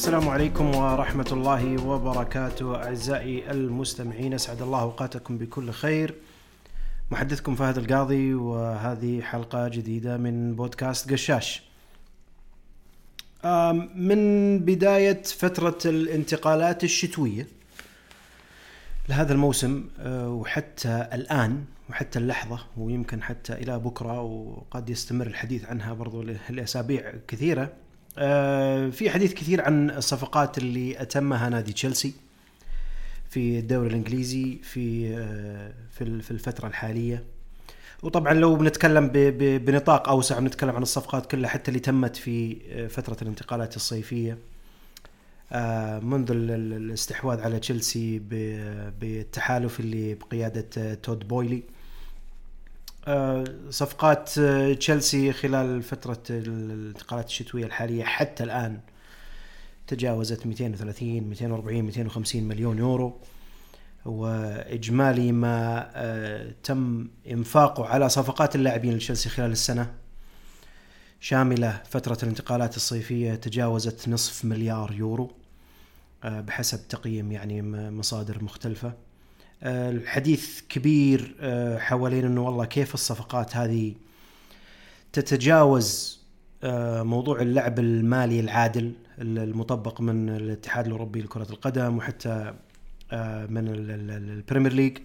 السلام عليكم ورحمة الله وبركاته أعزائي المستمعين أسعد الله أوقاتكم بكل خير. محدثكم فهد القاضي وهذه حلقة جديدة من بودكاست قشاش. من بداية فترة الانتقالات الشتوية لهذا الموسم آه، وحتى الآن وحتى اللحظة ويمكن حتى إلى بكرة وقد يستمر الحديث عنها برضو لأسابيع كثيرة في حديث كثير عن الصفقات اللي أتمها نادي تشيلسي في الدوري الإنجليزي في آه، في ال- في الفترة الحالية. وطبعا لو بنتكلم بنطاق أوسع بنتكلم عن الصفقات كلها حتى اللي تمت في آه، فترة الانتقالات الصيفية آه، منذ ال- ال- الاستحواذ على تشيلسي بالتحالف اللي بقيادة آه، تود بويلي. آه، صفقات آه، تشيلسي خلال فترة الانتقالات الشتوية الحالية حتى الآن تجاوزت 230 240 250 مليون يورو. وإجمالي ما آه، تم إنفاقه على صفقات اللاعبين لتشيلسي خلال السنة. شاملة فترة الانتقالات الصيفية تجاوزت نصف مليار يورو آه، بحسب تقييم يعني مصادر مختلفة. آه، الحديث كبير آه، حوالين إنه والله كيف الصفقات هذه تتجاوز آه، موضوع اللعب المالي العادل المطبق من الاتحاد الأوروبي لكرة القدم وحتى آه، من ال- ال- ال- ال Premier League.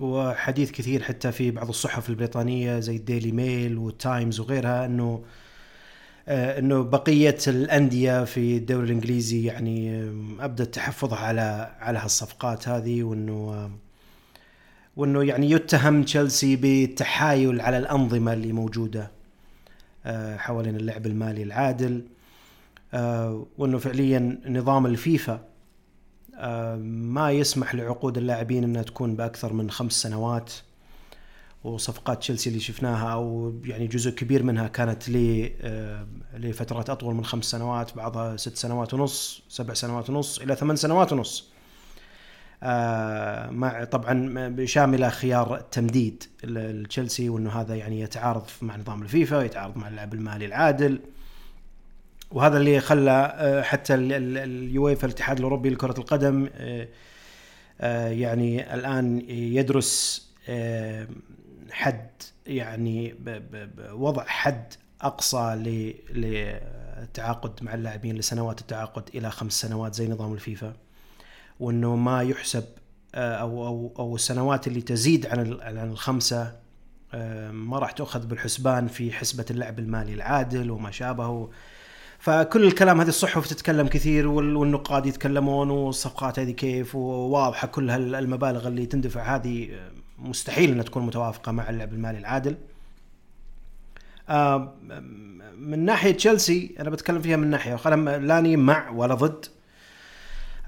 وحديث كثير حتى في بعض الصحف البريطانية زي الديلي ميل والتايمز وغيرها إنه آه، إنه بقية الأندية في الدوري الإنجليزي يعني أبدت تحفظها على على هالصفقات هذه وإنه وإنه يعني يتهم تشيلسي بالتحايل على الأنظمة اللي موجودة آه، حوالين اللعب المالي العادل. آه، وإنه فعليا نظام الفيفا آه، ما يسمح لعقود اللاعبين إنها تكون بأكثر من خمس سنوات. وصفقات تشيلسي اللي شفناها أو يعني جزء كبير منها كانت ل آه، لفترات أطول من خمس سنوات بعضها ست سنوات ونص سبع سنوات ونص إلى ثمان سنوات ونص. آه، مع طبعا شامله خيار التمديد لتشيلسي وأنه هذا يعني يتعارض مع نظام الفيفا يتعارض مع اللعب المالي العادل. وهذا اللي خلى آه، حتى ال- ال- اليويفا الاتحاد الأوروبي لكرة القدم يعني الآن يدرس حد يعني بوضع حد أقصى للتعاقد مع اللاعبين لسنوات التعاقد إلى خمس سنوات زي نظام الفيفا وإنه ما يحسب آه، أو أو أو السنوات اللي تزيد عن عن الخمسة ما راح تؤخذ بالحسبان في حسبة اللعب المالي العادل وما شابه فكل الكلام هذه الصحف تتكلم كثير وال- والنقاد يتكلمون والصفقات هذه كيف وواضحة كل هالمبالغ اللي تندفع هذه مستحيل إنها تكون متوافقة مع اللعب المالي العادل. من ناحية تشيلسي أنا بتكلم فيها من ناحية أنا لاني مع ولا ضد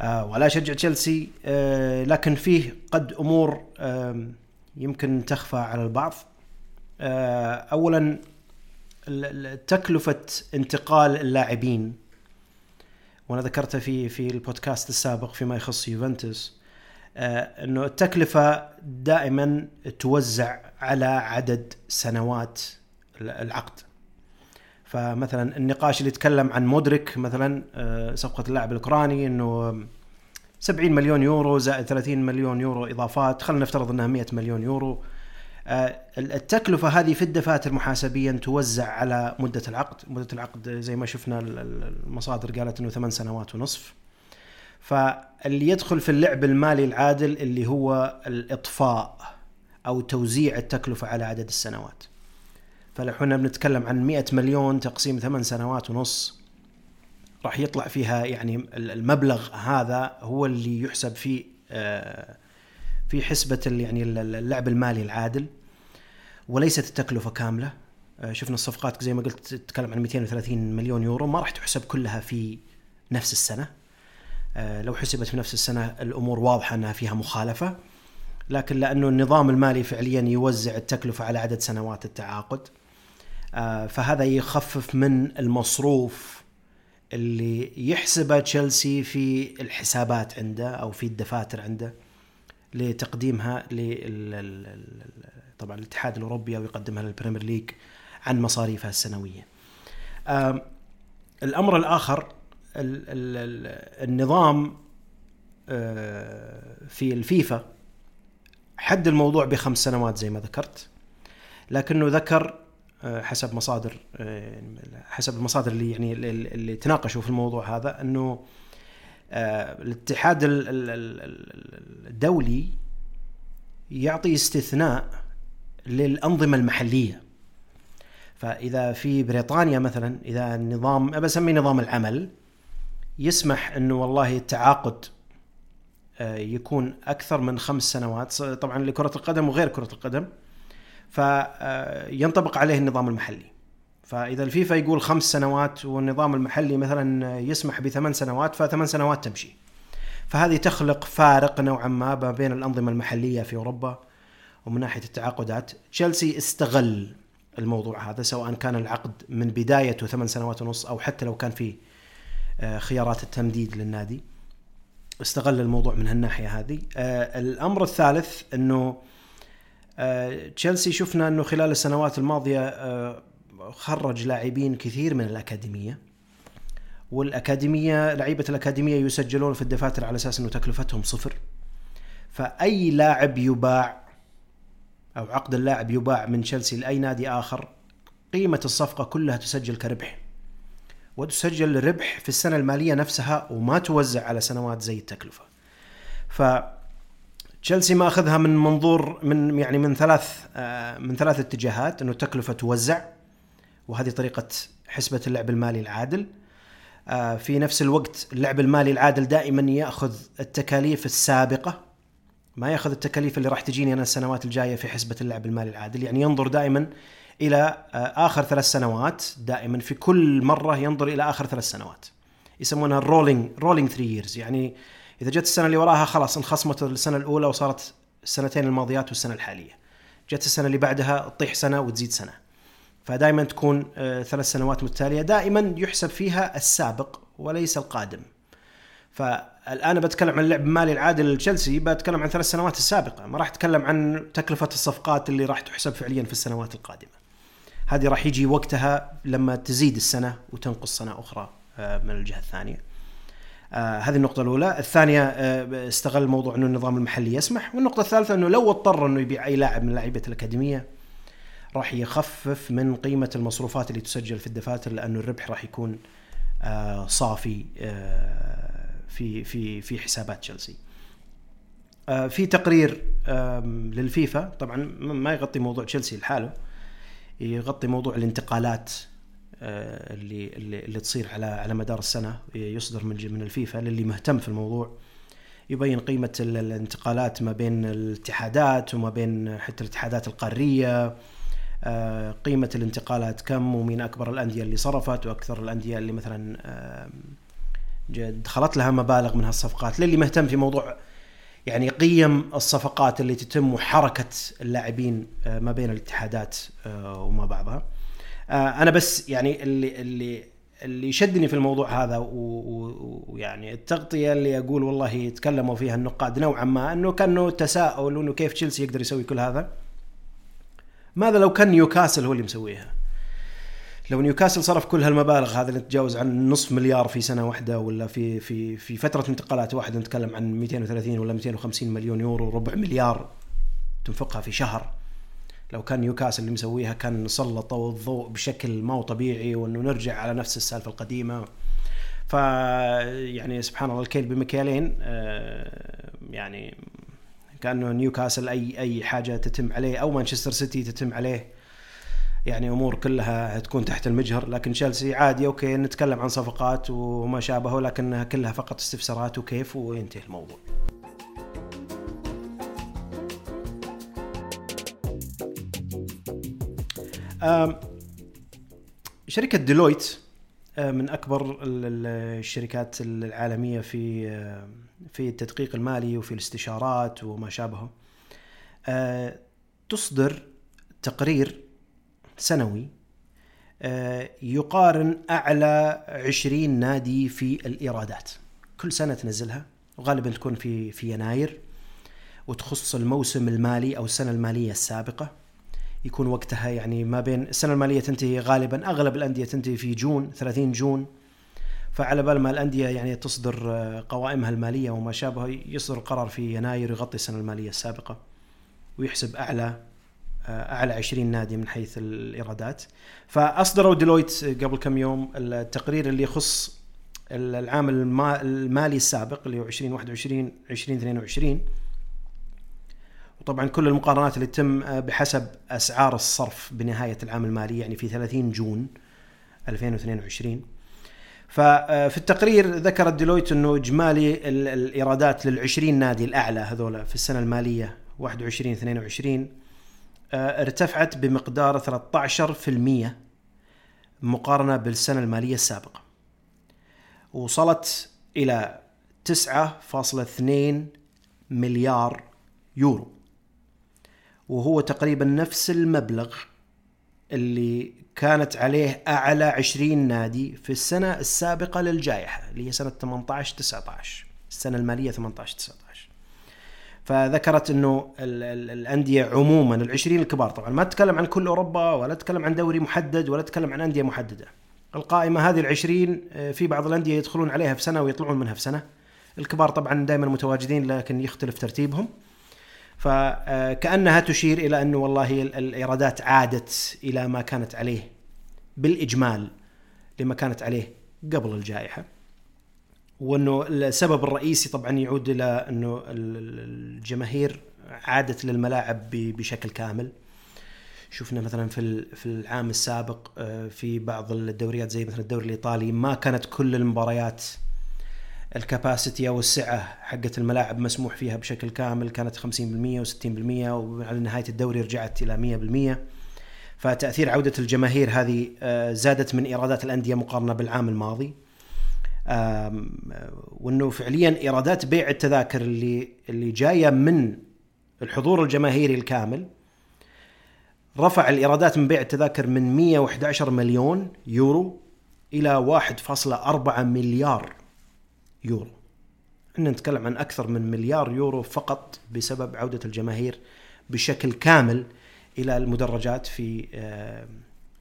آه، ولا أشجع تشيلسي آه، لكن فيه قد أمور يمكن تخفى على البعض آه، اولا تكلفة انتقال اللاعبين وأنا ذكرتها في في البودكاست السابق فيما يخص يوفنتوس إنه التكلفة دائما توزع على عدد سنوات ال- العقد. فمثلا النقاش اللي يتكلم عن مودريك مثلا آه، صفقة اللاعب الأوكراني إنه 70 مليون يورو زائد 30 مليون يورو إضافات خلينا نفترض إنها 100 مليون يورو. آه، التكلفة هذه في الدفاتر محاسبيا توزع على مدة العقد. مدة العقد زي ما شفنا ال- ال- المصادر قالت إنه ثمان سنوات ونصف. فاللي يدخل في اللعب المالي العادل اللي هو الإطفاء أو توزيع التكلفة على عدد السنوات. فلو إحنا بنتكلم عن 100 مليون تقسيم ثمان سنوات ونص راح يطلع فيها يعني ال- المبلغ هذا هو اللي يحسب في آه، في حسبة ال- يعني ال- ال- اللعب المالي العادل وليست التكلفة كاملة. آه، شفنا الصفقات زي ما قلت تتكلم عن 230 مليون يورو ما راح تحسب كلها في نفس السنة. آه، لو حسبت في نفس السنة الأمور واضحة أنها فيها مخالفة لكن لأنه النظام المالي فعليا يوزع التكلفة على عدد سنوات التعاقد آه، فهذا يخفف من المصروف اللي يحسبه تشيلسي في الحسابات عنده أو في الدفاتر عنده لتقديمها لل طبعا الاتحاد الأوروبي أو يقدمها لل Premier League عن مصاريفها السنوية. آم، الأمر الآخر ال ال النظام آه، في الفيفا حد الموضوع بخمس سنوات زي ما ذكرت لكنه ذكر آه، حسب مصادر آه، حسب المصادر اللي يعني اللي تناقشوا في الموضوع هذا أنه الاتحاد الدولي يعطي استثناء للأنظمة المحلية. فإذا في بريطانيا مثلا إذا النظام بسميه نظام العمل يسمح إنه والله التعاقد آه، يكون أكثر من خمس سنوات. طبعا لكرة القدم وغير كرة القدم. فينطبق عليه النظام المحلي. فإذا الفيفا يقول خمس سنوات والنظام المحلي مثلا يسمح بثمان سنوات فثمان سنوات تمشي. فهذه تخلق فارق نوعا ما ما بين الأنظمة المحلية في أوروبا ومن ناحية التعاقدات. تشيلسي استغل الموضوع هذا سواء كان العقد من بدايته ثمان سنوات ونص أو حتى لو كان في آه، خيارات التمديد للنادي. استغل الموضوع من هالناحية هذه. آه، الأمر الثالث إنه آه، تشيلسي شفنا إنه خلال السنوات الماضية خرج لاعبين كثير من الأكاديمية. والأكاديمية لعيبة الأكاديمية يسجلون في الدفاتر على أساس إنه تكلفتهم صفر. فأي لاعب يباع أو عقد اللاعب يباع من تشيلسي لأي نادي آخر قيمة الصفقة كلها تسجل كربح. وتسجل ربح في السنة المالية نفسها وما توزع على سنوات زي التكلفة. ف تشيلسي ماخذها من منظور من يعني من ثلاث آه، من ثلاث اتجاهات إنه التكلفة توزع وهذه طريقة حسبة اللعب المالي العادل. آه، في نفس الوقت اللعب المالي العادل دائما يأخذ التكاليف السابقة. ما يأخذ التكاليف اللي راح تجيني أنا السنوات الجاية في حسبة اللعب المالي العادل. يعني ينظر دائما إلى آه، آخر ثلاث سنوات. دائما في كل مرة ينظر إلى آخر ثلاث سنوات. يسمونها ال rolling rolling 3 years يعني إذا جت السنة اللي وراها خلاص انخصمت السنة الأولى وصارت السنتين الماضيات والسنة الحالية. جت السنة اللي بعدها تطيح سنة وتزيد سنة. فدائما تكون آه، ثلاث سنوات متتالية. دائما يحسب فيها السابق وليس القادم. فالآن بتكلم عن اللعب المالي العادل لتشيلسي بتكلم عن ثلاث سنوات السابقة. ما راح أتكلم عن تكلفة الصفقات اللي راح تحسب فعليا في السنوات القادمة. هذه راح يجي وقتها لما تزيد السنة وتنقص سنة أخرى آه، من الجهة الثانية. آه هذه النقطة الأولى، الثانية آه استغل موضوع أنه النظام المحلي يسمح، والنقطة الثالثة أنه لو اضطر أنه يبيع أي لاعب من لاعيبة الأكاديمية راح يخفف من قيمة المصروفات اللي تسجل في الدفاتر لأنه الربح راح يكون صافي في في في حسابات تشيلسي. في تقرير للفيفا. طبعا ما يغطي موضوع تشيلسي لحاله. يغطي موضوع الانتقالات آه، اللي اللي, تصير على على مدار السنة يصدر من من الفيفا للي مهتم في الموضوع. يبين قيمة الانتقالات ما بين الاتحادات وما بين حتى الاتحادات القارية. آه، قيمة الانتقالات كم ومين أكبر الأندية اللي صرفت وأكثر الأندية اللي مثلا دخلت لها مبالغ من هالصفقات للي مهتم في موضوع يعني قيم الصفقات اللي تتم وحركة اللاعبين آه، ما بين الاتحادات آه، وما بعضها. آه، أنا بس يعني اللي اللي اللي شدني في الموضوع هذا ويعني التغطية اللي أقول والله تكلموا فيها النقاد نوعا ما إنه كأنه تساؤل إنه كيف تشيلسي يقدر يسوي كل هذا؟ ماذا لو كان نيوكاسل هو اللي مسويها؟ لو نيوكاسل صرف كل هالمبالغ هذه اللي تتجاوز عن نصف مليار في سنة واحدة ولا في في في فترة انتقالات واحدة نتكلم عن 230 ولا 250 مليون يورو ربع مليار تنفقها في شهر. لو كان نيوكاسل اللي مسويها كان سلطوا الضوء بشكل ما هو طبيعي وإنه نرجع على نفس السالفة القديمة. ف يعني سبحان الله الكيل بمكيالين آه، يعني كأنه نيوكاسل أي أي حاجة تتم عليه أو مانشستر سيتي تتم عليه. يعني أمور كلها تكون تحت المجهر لكن تشيلسي عادي okay نتكلم عن صفقات وما شابه لكنها كلها فقط استفسارات وكيف وينتهي الموضوع. شركة ديلويت من أكبر الشركات العالمية في في التدقيق المالي وفي الاستشارات وما شابهه تصدر تقرير سنوي آه، يقارن أعلى 20 نادي في الإيرادات. كل سنة تنزلها وغالبا تكون في في يناير وتخص الموسم المالي أو السنة المالية السابقة. يكون وقتها يعني ما بين السنة المالية تنتهي غالبا أغلب الأندية تنتهي في جون 30 جون. فعلى بال ما الأندية يعني تصدر آه، قوائمها المالية وما شابه يصدر القرار في يناير يغطي السنة المالية السابقة ويحسب أعلى آه، اعلى 20 نادي من حيث الإيرادات. فأصدروا ديلويت قبل كم يوم التقرير اللي يخص العام المالي السابق اللي هو 2021 2022 وطبعا كل المقارنات اللي تتم آه، بحسب أسعار الصرف بنهاية العام المالي يعني في 30 جون 2022 ففي التقرير ذكرت ديلويت إنه إجمالي الإيرادات لل20 نادي الأعلى هذول في السنة المالية 21 22 آه، ارتفعت بمقدار 13% مقارنة بالسنة المالية السابقة. وصلت إلى 9.2 مليار يورو. وهو تقريبا نفس المبلغ اللي كانت عليه أعلى 20 نادي في السنة السابقة للجائحة اللي هي سنة 18 19 السنة المالية 18 19 فذكرت إنه الأندية عموما العشرين الكبار طبعا. ما تتكلم عن كل أوروبا ولا تتكلم عن دوري محدد ولا تتكلم عن أندية محددة. القائمة هذه العشرين آه، في بعض الأندية يدخلون عليها في سنة ويطلعون منها في سنة. الكبار طبعا دائما متواجدين لكن يختلف ترتيبهم. فكانها تشير إلى إنه والله الإيرادات عادت إلى ما كانت عليه بالإجمال لما كانت عليه قبل الجائحة. وأنه السبب الرئيسي طبعا يعود إلى أنه الجماهير عادت للملاعب بشكل كامل. شفنا مثلا في في العام السابق آه، في بعض الدوريات زي مثلا الدوري الإيطالي ما كانت كل المباريات الكباسيتي أو السعة حقت الملاعب مسموح فيها بشكل كامل. كانت 50% و60% وعلى نهاية الدوري رجعت إلى 100% فتأثير عودة الجماهير هذه آه، زادت من إيرادات الأندية مقارنة بالعام الماضي. وأنه فعليا إيرادات بيع التذاكر اللي اللي جاية من الحضور الجماهيري الكامل رفع الإيرادات من بيع التذاكر من 111 مليون يورو إلى 1.4 مليار يورو إحنا نتكلم عن أكثر من مليار يورو فقط بسبب عودة الجماهير بشكل كامل إلى المدرجات في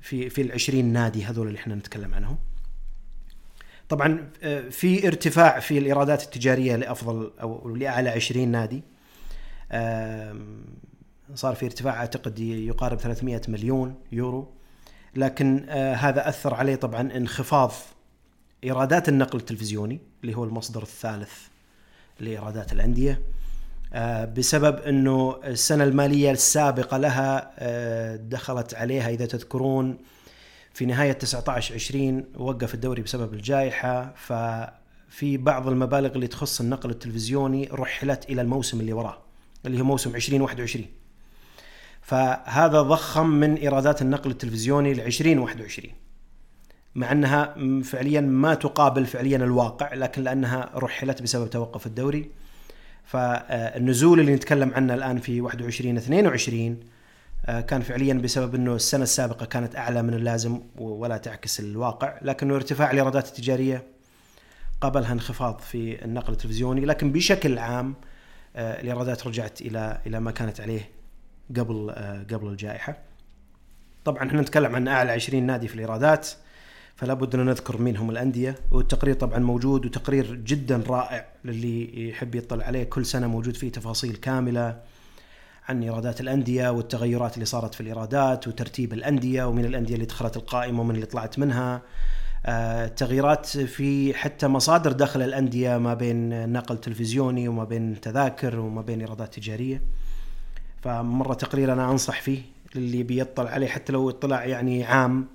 في في ال نادي هذول اللي إحنا نتكلم عنهم. طبعا آه، في ارتفاع في الإيرادات التجارية لأفضل أو لأعلى 20 نادي. صار في ارتفاع أعتقد يقارب 300 مليون يورو لكن آه، هذا أثر عليه طبعا انخفاض إيرادات النقل التلفزيوني اللي هو المصدر الثالث لإيرادات الأندية آه، بسبب إنه السنة المالية السابقة لها دخلت عليها إذا تذكرون في نهاية 19 20 وقف الدوري بسبب الجائحة ففي بعض المبالغ اللي تخص النقل التلفزيوني رحلت إلى الموسم اللي وراه اللي هو موسم 2021 فهذا ضخم من إيرادات النقل التلفزيوني ل 2021 مع أنها فعليا ما تقابل فعليا الواقع لكن لأنها رحلت بسبب توقف الدوري. فالنزول اللي نتكلم عنه الآن في 21 22 آه، كان فعليا بسبب إنه السنة السابقة كانت أعلى من اللازم ولا تعكس الواقع لكنه ارتفاع الإيرادات التجارية قبلها انخفاض في النقل التلفزيوني لكن بشكل عام آه، الإيرادات رجعت إلى إلى ما كانت عليه قبل آه، قبل الجائحة. طبعا إحنا نتكلم عن أعلى 20 نادي في الإيرادات فلا بد أن نذكر مين هم الأندية. والتقرير طبعا موجود وتقرير جدا رائع للي يحب يطلع عليه كل سنة موجود فيه تفاصيل كاملة. عن إيرادات الأندية والتغيرات اللي صارت في الإيرادات وترتيب الأندية ومن الأندية اللي دخلت القائمة ومن اللي طلعت منها. آه، تغييرات في حتى مصادر دخل الأندية ما بين نقل تلفزيوني وما بين تذاكر وما بين إيرادات تجارية. فمرة تقرير أنا أنصح فيه للي بيطلع عليه حتى لو اطلاع يعني عام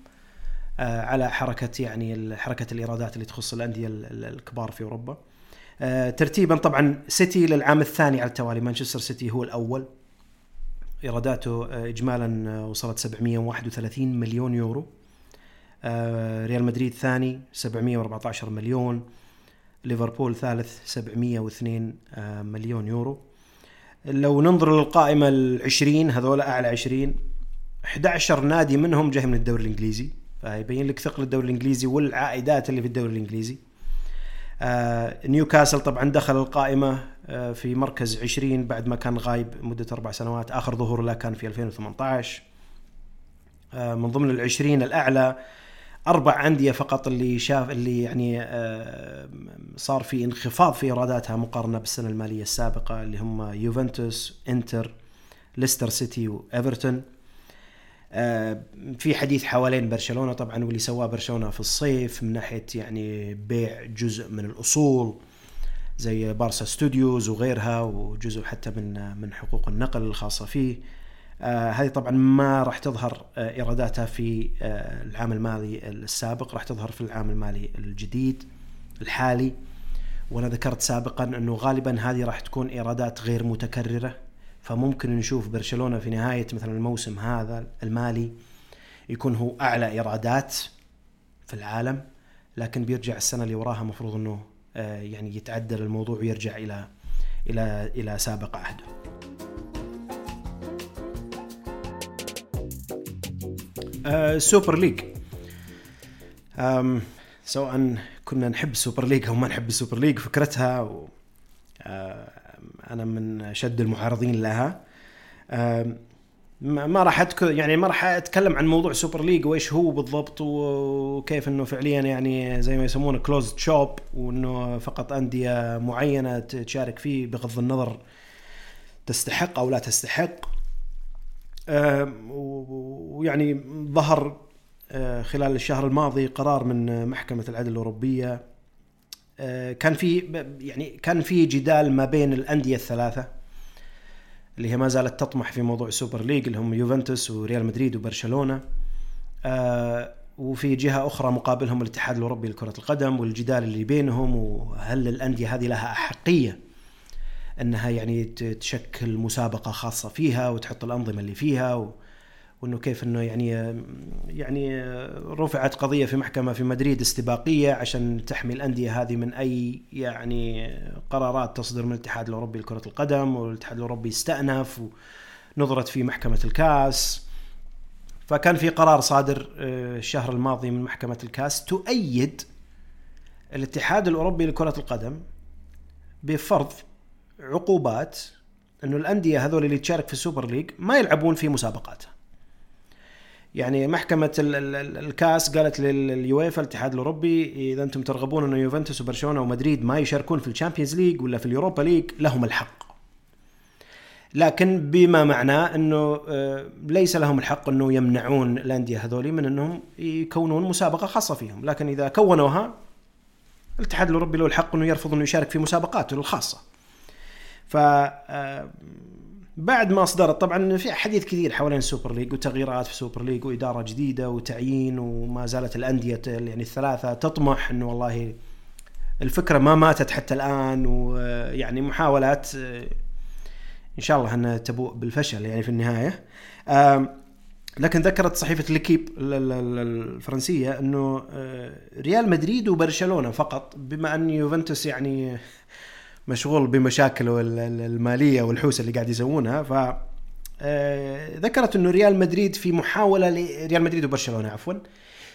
آه، على حركة يعني حركة الإيرادات اللي تخص الأندية الكبار في أوروبا. آه، ترتيبا طبعا سيتي للعام الثاني على التوالي. مانشستر سيتي هو الأول. إيراداته آه، اجمالا وصلت 731 مليون يورو. ريال مدريد ثاني 714 مليون. ليفربول ثالث 702 مليون يورو. لو ننظر للقائمة العشرين هذول أعلى عشرين 11 نادي منهم جاي من الدوري الإنجليزي. فيبين لك ثقل الدوري الإنجليزي والعائدات اللي في الدوري الإنجليزي. آه نيوكاسل طبعا دخل القائمة آه في مركز 20 بعد ما كان غايب مدة أربع سنوات. آخر ظهور له كان في 2018 آه من ضمن العشرين الأعلى أربع أندية فقط اللي شاف اللي يعني آه، صار في انخفاض في إيراداتها مقارنة بالسنة المالية السابقة اللي هم يوفنتوس إنتر ليستر سيتي وإيفرتون. آه، في حديث حوالين برشلونة طبعا واللي سواه برشلونة في الصيف من ناحية يعني بيع جزء من الأصول زي بارسا ستوديوز وغيرها وجزء حتى من من حقوق النقل الخاصة فيه. آه هذه طبعا ما راح تظهر آه إيراداتها في آه العام المالي السابق راح تظهر في العام المالي الجديد الحالي. وأنا ذكرت سابقا أنه غالبا هذه راح تكون إيرادات غير متكررة. فممكن نشوف برشلونة في نهاية مثلا الموسم هذا المالي يكون هو أعلى إيرادات في العالم لكن بيرجع السنة اللي وراها المفروض إنه آه، يعني يتعدل الموضوع ويرجع إلى إلى إلى سابق عهده. السوبر ليج سواء كنا نحب السوبر ليج أو ما نحب السوبر ليج فكرتها و أنا من أشد المعارضين لها ما راح. يعني ما راح أتكلم عن موضوع سوبر ليج وإيش هو بالضبط وكيف إنه فعليا يعني زي ما يسمونه closed shop وإنه فقط أندية معينة تشارك فيه بغض النظر تستحق أو لا تستحق ويعني ظهر آه، خلال الشهر الماضي قرار من محكمة العدل الأوروبية كان في يعني كان في جدال ما بين الأندية الثلاثة اللي هي ما زالت تطمح في موضوع السوبر ليج اللي هم يوفنتوس وريال مدريد وبرشلونة. آه، وفي جهة أخرى مقابلهم الاتحاد الأوروبي لكرة القدم والجدال اللي بينهم وهل الأندية هذه لها أحقية إنها يعني تشكل مسابقة خاصة فيها وتحط الأنظمة اللي فيها و... وإنه كيف إنه يعني يعني رفعت قضية في محكمة في مدريد استباقية عشان تحمي الأندية هذه من أي يعني قرارات تصدر من الاتحاد الأوروبي لكرة القدم والاتحاد الأوروبي استأنف ونظرت في محكمة الكاس. فكان في قرار صادر آه، الشهر الماضي من محكمة الكاس تؤيد الاتحاد الأوروبي لكرة القدم بفرض عقوبات إنه الأندية هذول اللي تشارك في السوبر ليج ما يلعبون في مسابقاتها يعني محكمة الكاس قالت لليويفا الاتحاد الأوروبي إذا أنتم ترغبون انه يوفنتوس وبرشلونة ومدريد ما يشاركون في الشامبيونز ليج ولا في اليوروبا ليج لهم الحق. لكن بما معناه أنه آه، ليس لهم الحق أنه يمنعون الأندية هذولي من أنهم يكونون مسابقة خاصة فيهم، لكن إذا كونوها الاتحاد الأوروبي له الحق أنه يرفض أنه يشارك في مسابقاته الخاصة. ف آه، بعد ما اصدرت طبعا في حديث كثير حوالين السوبر ليج وتغييرات في السوبر ليج وإدارة جديدة وتعيين وما زالت الأندية يعني الثلاثة تطمح إنه والله الفكرة ما ماتت حتى الآن ويعني محاولات إن شاء الله إنها تبوء بالفشل يعني في النهاية. لكن ذكرت صحيفة ليكيب الفرنسية إنه آه، ريال مدريد وبرشلونة فقط بما أن يوفنتوس يعني مشغول بمشاكله المالية والحوسة اللي قاعد يسوونها ف آه، ذكرت إنه ريال مدريد في محاولة ل... ريال مدريد وبرشلونة عفوا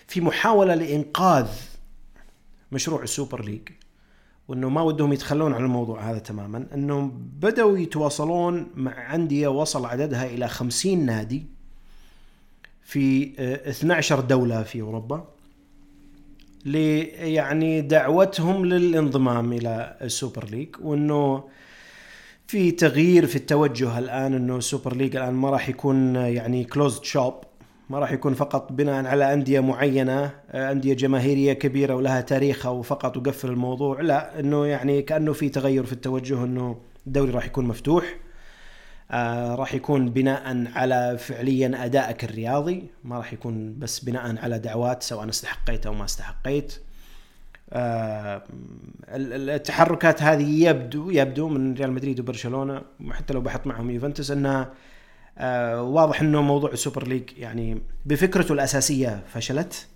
في محاولة لإنقاذ مشروع السوبر ليج وإنه ما ودهم يتخلون عن الموضوع هذا تماما إنهم بدأوا يتواصلون مع أندية وصل عددها إلى 50 نادي في 12 آه، دولة في أوروبا. يعني دعوتهم للانضمام إلى السوبر ليج وإنه في تغيير في التوجه الآن إنه السوبر ليج الآن ما راح يكون يعني closed shop ما راح يكون فقط بناء على أندية معينة أندية جماهيرية كبيرة ولها تاريخها وفقط وقفل الموضوع لا إنه يعني كأنه في تغير في التوجه إنه الدوري راح يكون مفتوح. آه راح يكون بناء على فعليا أدائك الرياضي ما راح يكون بس بناء على دعوات سواء استحقيت أو ما استحقيت. آه التحركات هذه يبدو يبدو من ريال مدريد وبرشلونة وحتى لو بحط معهم يوفنتوس إنها آه واضح إنه موضوع السوبر ليج يعني بفكرته الأساسية فشلت.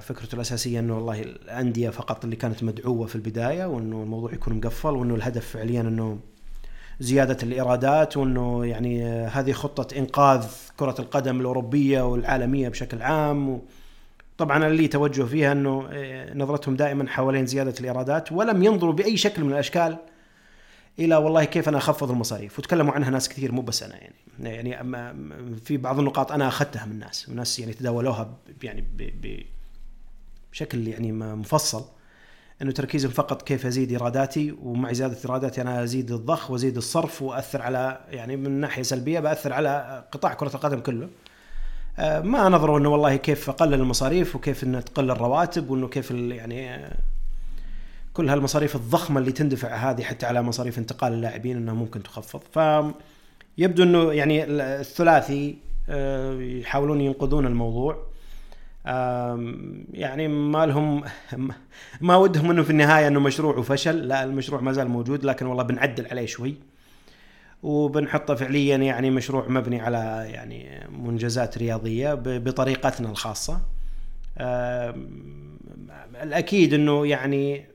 فكرته الأساسية إنه والله الأندية فقط اللي كانت مدعوة في البداية وإنه الموضوع يكون مقفل وإنه الهدف فعليا إنه زيادة الإيرادات وإنه يعني هذه خطة إنقاذ كرة القدم الأوروبية والعالمية بشكل عام. طبعا اللي توجه فيها إنه آه، نظرتهم دائما حوالين زيادة الإيرادات ولم ينظروا بأي شكل من الأشكال إلى والله كيف أنا أخفض المصاريف. وتكلموا عنها ناس كثير مو بس أنا يعني. يعني في بعض النقاط أنا أخذتها من الناس وناس يعني تداولوها يعني بشكل يعني مفصل. أنه تركيزهم فقط كيف أزيد ايراداتي ومع زيادة ايراداتي أنا أزيد الضخ وأزيد الصرف وأثر على يعني من ناحية سلبية بأثر على قطاع كرة القدم كله. آه، ما نظروا أنه والله كيف أقلل المصاريف وكيف إنه تقل الرواتب وأنه كيف يعني كل هالمصاريف الضخمة اللي تندفع هذه حتى على مصاريف انتقال اللاعبين إنها ممكن تخفض ف يبدو أنه يعني الثلاثي آه، يحاولون ينقذون الموضوع يعني ما لهم ما ودهم إنه في النهاية إنه مشروع وفشل. لا المشروع ما زال موجود لكن والله بنعدل عليه شوي. وبنحطه فعليا يعني مشروع مبني على يعني منجزات رياضية بطريقتنا الخاصة. الأكيد إنه يعني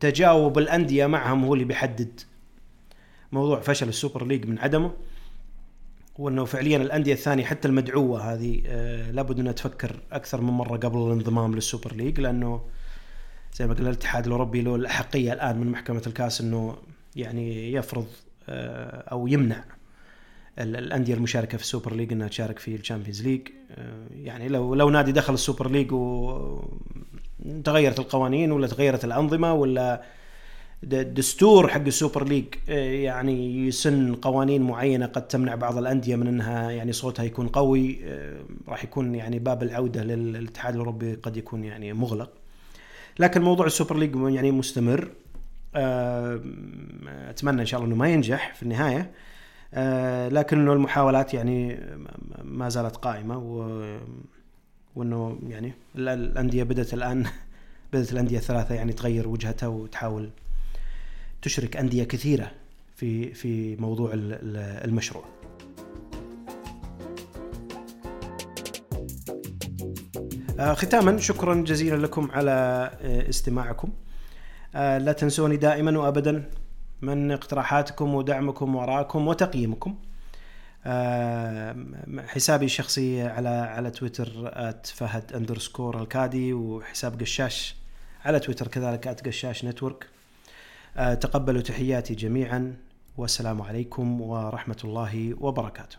تجاوب الأندية معهم هو اللي بيحدد موضوع فشل السوبر ليج من عدمه. وانه فعليا الأندية الثانية حتى المدعوة هذه آه لابد إنها تفكر أكثر من مرة قبل الانضمام للسوبر ليج لأنه زي ما قلنا الاتحاد الأوروبي له الأحقية الآن من محكمة الكاس إنه يعني يفرض آه أو يمنع الأندية المشاركة في السوبر ليج إنها تشارك في الشامبيونز ليج. آه يعني لو لو نادي دخل السوبر ليج وتغيرت القوانين ولا تغيرت الأنظمة ولا الدستور حق السوبر ليج آه، يعني يسن قوانين معينة قد تمنع بعض الأندية من إنها يعني صوتها يكون قوي آه، راح يكون يعني باب العودة للاتحاد الأوروبي قد يكون يعني مغلق. لكن موضوع السوبر ليج يعني مستمر آه، أتمنى إن شاء الله إنه ما ينجح في النهاية لكن إنه المحاولات يعني ما زالت قائمة و وإنه يعني الأندية بدأت الآن بدأت الأندية الثلاثة يعني تغير وجهتها وتحاول تشرك أندية كثيرة في في موضوع المشروع. آه، ختاما شكرا جزيلا لكم على آه، استماعكم. آه، لا تنسوني دائما وابدا من اقتراحاتكم ودعمكم وآرائكم وتقييمكم. حسابي الشخصي على على تويتر @فهد underscore الكادي وحساب قشاش على تويتر كذلك @قشاش network. آه، تقبلوا تحياتي جميعا. والسلام عليكم ورحمة الله وبركاته.